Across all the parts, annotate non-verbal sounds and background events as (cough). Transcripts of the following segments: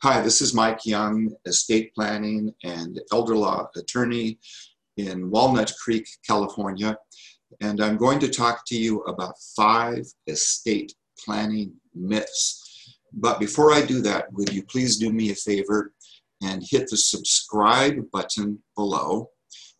Hi, this is Mike Young, estate planning and elder law attorney in Walnut Creek, California. And I'm going to talk to you about five estate planning myths. But before I do that, would you please do me a favor and hit the subscribe button below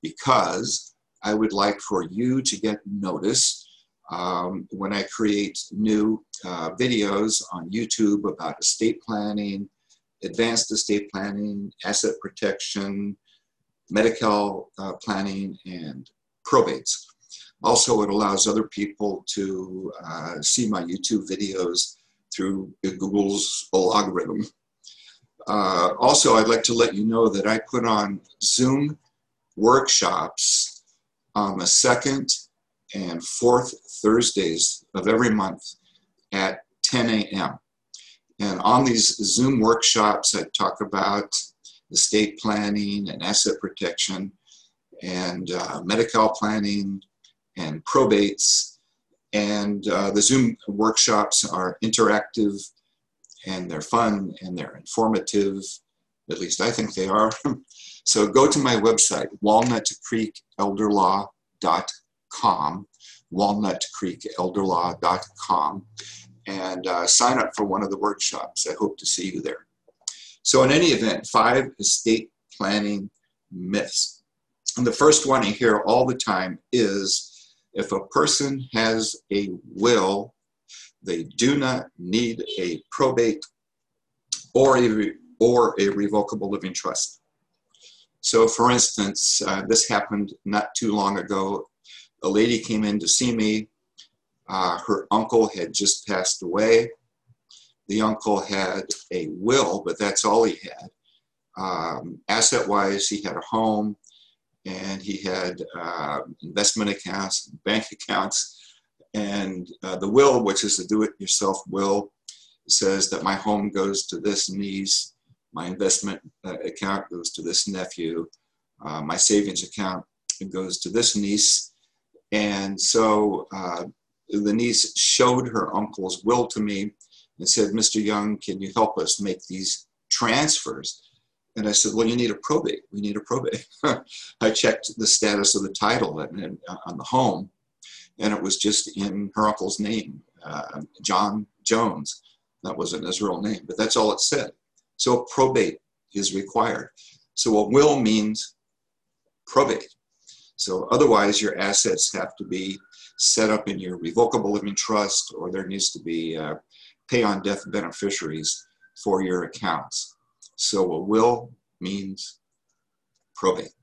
because I would like for you to get notice um, when I create new uh, videos on YouTube about estate planning, advanced estate planning, asset protection, medical uh, planning, and probates. Also, it allows other people to uh, see my YouTube videos through Google's algorithm. Uh, also, I'd like to let you know that I put on Zoom workshops on the second and fourth Thursdays of every month at 10 a.m. And on these Zoom workshops, I talk about estate planning and asset protection and uh, medical planning and probates. And uh, the Zoom workshops are interactive and they're fun and they're informative. At least I think they are. (laughs) so go to my website, walnutcreekelderlaw.com, walnutcreekelderlaw.com, and uh, sign up for one of the workshops. I hope to see you there. So, in any event, five estate planning myths. And the first one I hear all the time is if a person has a will, they do not need a probate or a, or a revocable living trust. So, for instance, uh, this happened not too long ago. A lady came in to see me uh, her uncle had just passed away. The uncle had a will, but that's all he had. Um, asset wise, he had a home and he had uh, investment accounts, bank accounts. And uh, the will, which is a do it yourself will, says that my home goes to this niece, my investment uh, account goes to this nephew, uh, my savings account goes to this niece. And so uh, the niece showed her uncle's will to me and said, Mr. Young, can you help us make these transfers? And I said, Well, you need a probate. We need a probate. (laughs) I checked the status of the title and, uh, on the home, and it was just in her uncle's name, uh, John Jones. That wasn't his real name, but that's all it said. So probate is required. So a will means probate. So otherwise, your assets have to be set up in your revocable living trust, or there needs to be uh, pay on death beneficiaries for your accounts. So a will means probate.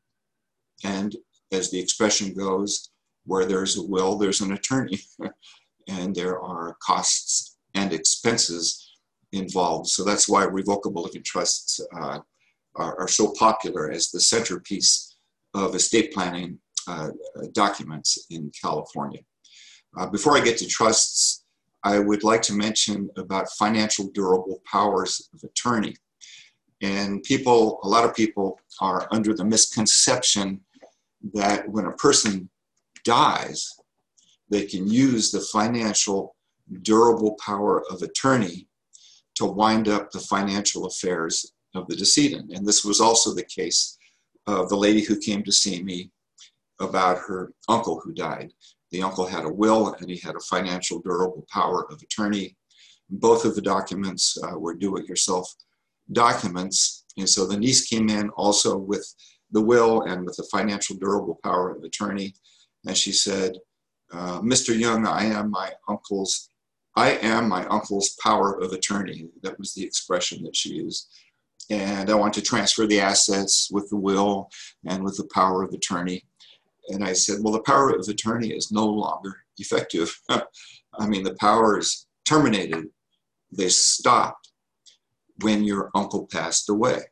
And as the expression goes, where there's a will, there's an attorney. (laughs) and there are costs and expenses involved. So that's why revocable living trusts uh, are, are, so popular as the centerpiece of estate planning uh, documents in California. Uh, before I get to trusts, I would like to mention about financial durable powers of attorney. And people, a lot of people are under the misconception that when a person dies, they can use the financial durable power of attorney to wind up the financial affairs of the decedent. And this was also the case of the lady who came to see me about her uncle who died. The uncle had a will and he had a financial durable power of attorney. Both of the documents uh, were do it yourself documents. And so the niece came in also with the will and with the financial durable power of attorney. And she said, uh, Mr. Young, I am my uncle's, I am my uncle's power of attorney. That was the expression that she used. And I want to transfer the assets with the will and with the power of attorney. And I said, well, the power of attorney is no longer effective. (laughs) I mean, the power is terminated. They stopped when your uncle passed away.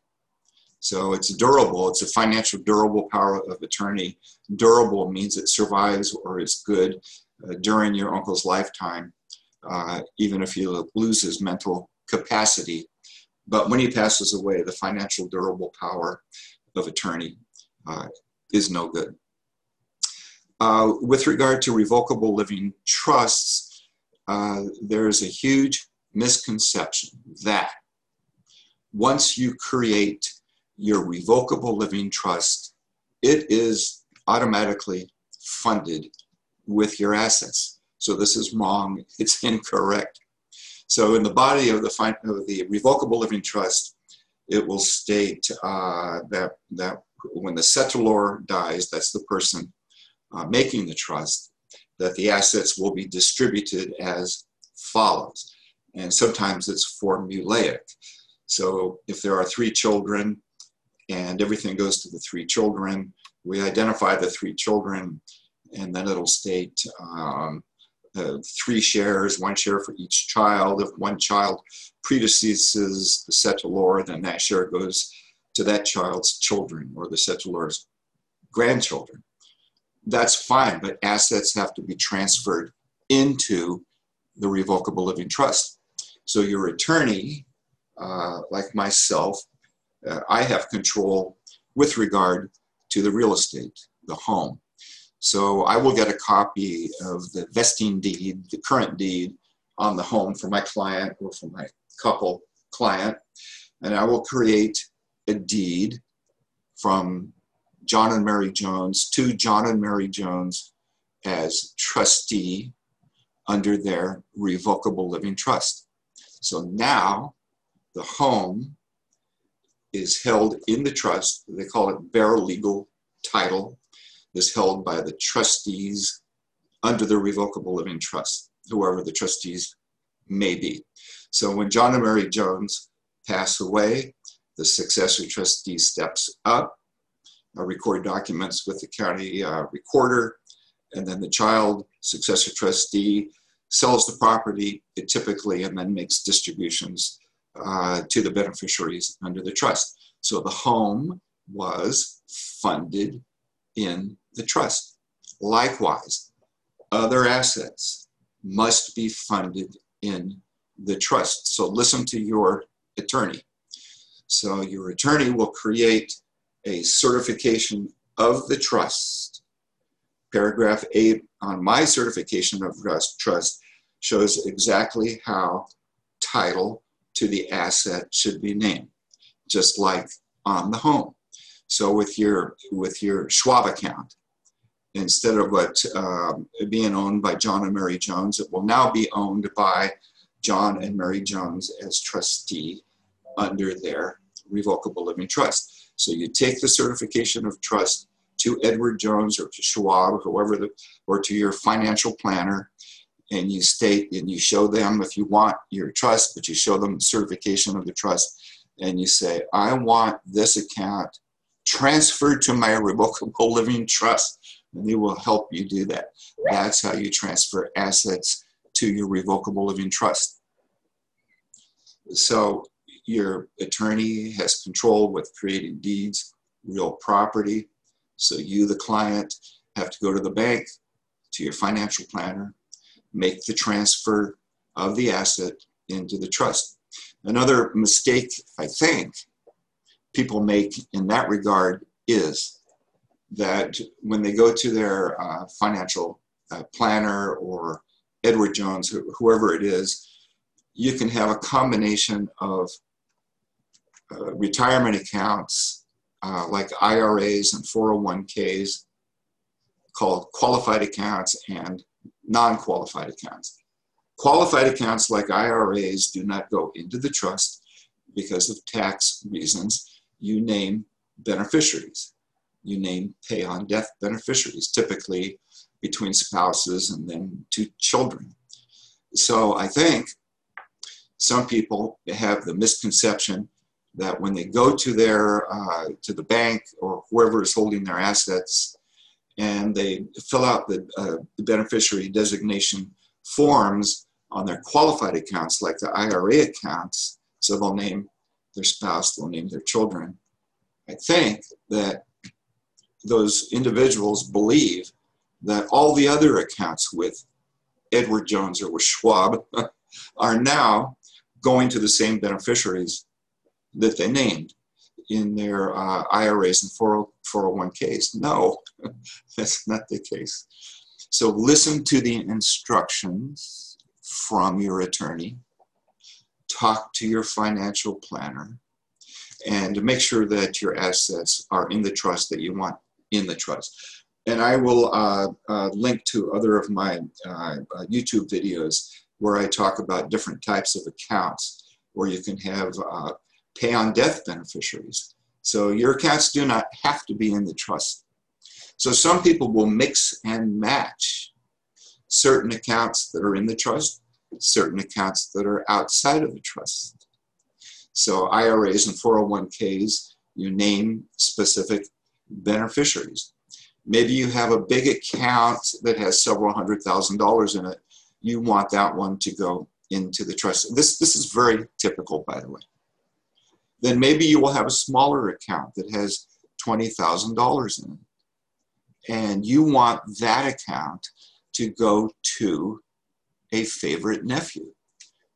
So it's durable. It's a financial durable power of attorney. Durable means it survives or is good uh, during your uncle's lifetime, uh, even if he loses mental capacity. But when he passes away, the financial durable power of attorney uh, is no good. Uh, with regard to revocable living trusts, uh, there is a huge misconception that once you create your revocable living trust, it is automatically funded with your assets. So this is wrong, it's incorrect. So in the body of the, of the revocable living trust, it will state uh, that, that when the settlor dies, that's the person uh, making the trust, that the assets will be distributed as follows. And sometimes it's formulaic. So if there are three children and everything goes to the three children, we identify the three children and then it'll state um, uh, three shares, one share for each child. If one child predeceases the settlor, then that share goes to that child's children or the settlor's grandchildren. That's fine, but assets have to be transferred into the revocable living trust. So your attorney, uh, like myself, uh, I have control with regard to the real estate, the home. So I will get a copy of the vesting deed, the current deed on the home for my client or for my couple client, and I will create a deed from John and Mary Jones to John and Mary Jones as trustee under their revocable living trust. So now the home is held in the trust. They call it bare legal title is held by the trustees under the revocable living trust, whoever the trustees may be. So when John and Mary Jones pass away, the successor trustee steps up, uh, record documents with the county uh, recorder, and then the child successor trustee sells the property typically and then makes distributions uh, to the beneficiaries under the trust. So the home was funded in the trust. Likewise, other assets must be funded in the trust. So listen to your attorney. So your attorney will create a certification of the trust. Paragraph 8 on my certification of trust shows exactly how title to the asset should be named, just like on the home. So with your with your Schwab account, instead of what um, being owned by John and Mary Jones, it will now be owned by John and Mary Jones as trustee under their revocable living trust. So you take the certification of trust to Edward Jones or to Schwab, or whoever the, or to your financial planner, and you state and you show them if you want your trust, but you show them the certification of the trust, and you say, I want this account transferred to my revocable living trust and they will help you do that. That's how you transfer assets to your revocable living trust. So your attorney has control with creating deeds, real property. So you, the client, have to go to the bank, to your financial planner, make the transfer of the asset into the trust. Another mistake, I think, people make in that regard is that when they go to their uh, financial uh, planner or Edward Jones, whoever it is, you can have a combination of uh, retirement accounts uh, like IRAs and 401ks called qualified accounts and non-qualified accounts. Qualified accounts like IRAs do not go into the trust because of tax reasons. You name beneficiaries you name pay on death beneficiaries, typically between spouses and then two children. So I think some people have the misconception that when they go to their uh, to the bank or whoever is holding their assets and they fill out the, uh, the beneficiary designation forms on their qualified accounts like the IRA accounts, so they'll name their spouse, they'll name their children. I think that those individuals believe that all the other accounts with Edward Jones or with Schwab (laughs) are now going to the same beneficiaries that they named in their uh, IRAs and 401ks. No, (laughs) that's not the case. So listen to the instructions from your attorney, talk to your financial planner, and make sure that your assets are in the trust that you want in the trust. And I will uh, uh, link to other of my uh, uh, YouTube videos where I talk about different types of accounts where you can have uh, pay on death beneficiaries. So your accounts do not have to be in the trust. So some people will mix and match certain accounts that are in the trust, certain accounts that are outside of the trust. So IRAs and 401ks, you name specific beneficiaries. Maybe you have a big account that has several hundred thousand dollars in it. You want that one to go into the trust. This, this is very typical, by the way. Then maybe you will have a smaller account that has $20,000 in it. And you want that account to go to a favorite nephew.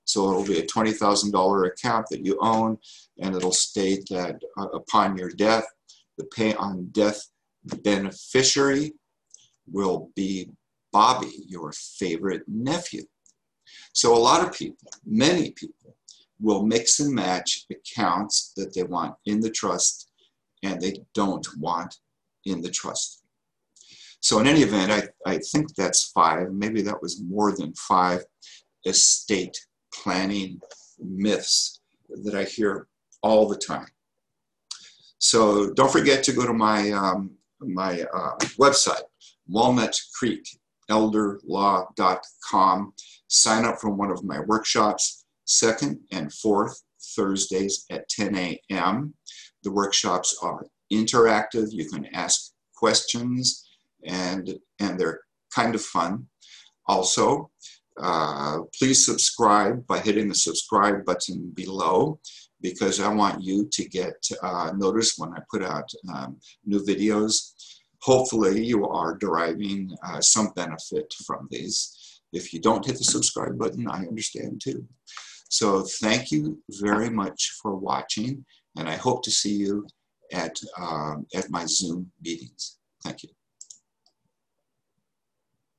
So it'll be a $20,000 account that you own, and it'll state that uh, upon your death, the pay on death beneficiary will be Bobby, your favorite nephew. So a lot of people, many people, will mix and match accounts that they want in the trust and they don't want in the trust. So in any event, I, I think that's five. Maybe that was more than five estate planning myths that I hear all the time. So don't forget to go to my, um, my uh, website, Walnut Creek elderlaw.com. Sign up for one of my workshops, second and fourth Thursdays at 10 a.m. The workshops are interactive. You can ask questions and, and they're kind of fun. Also, uh, please subscribe by hitting the subscribe button below because I want you to get uh, notice when I put out um, new videos hopefully you are deriving uh, some benefit from these. If you don't hit the subscribe button, I understand too. So thank you very much for watching, and I hope to see you at, um, at my Zoom meetings. Thank you.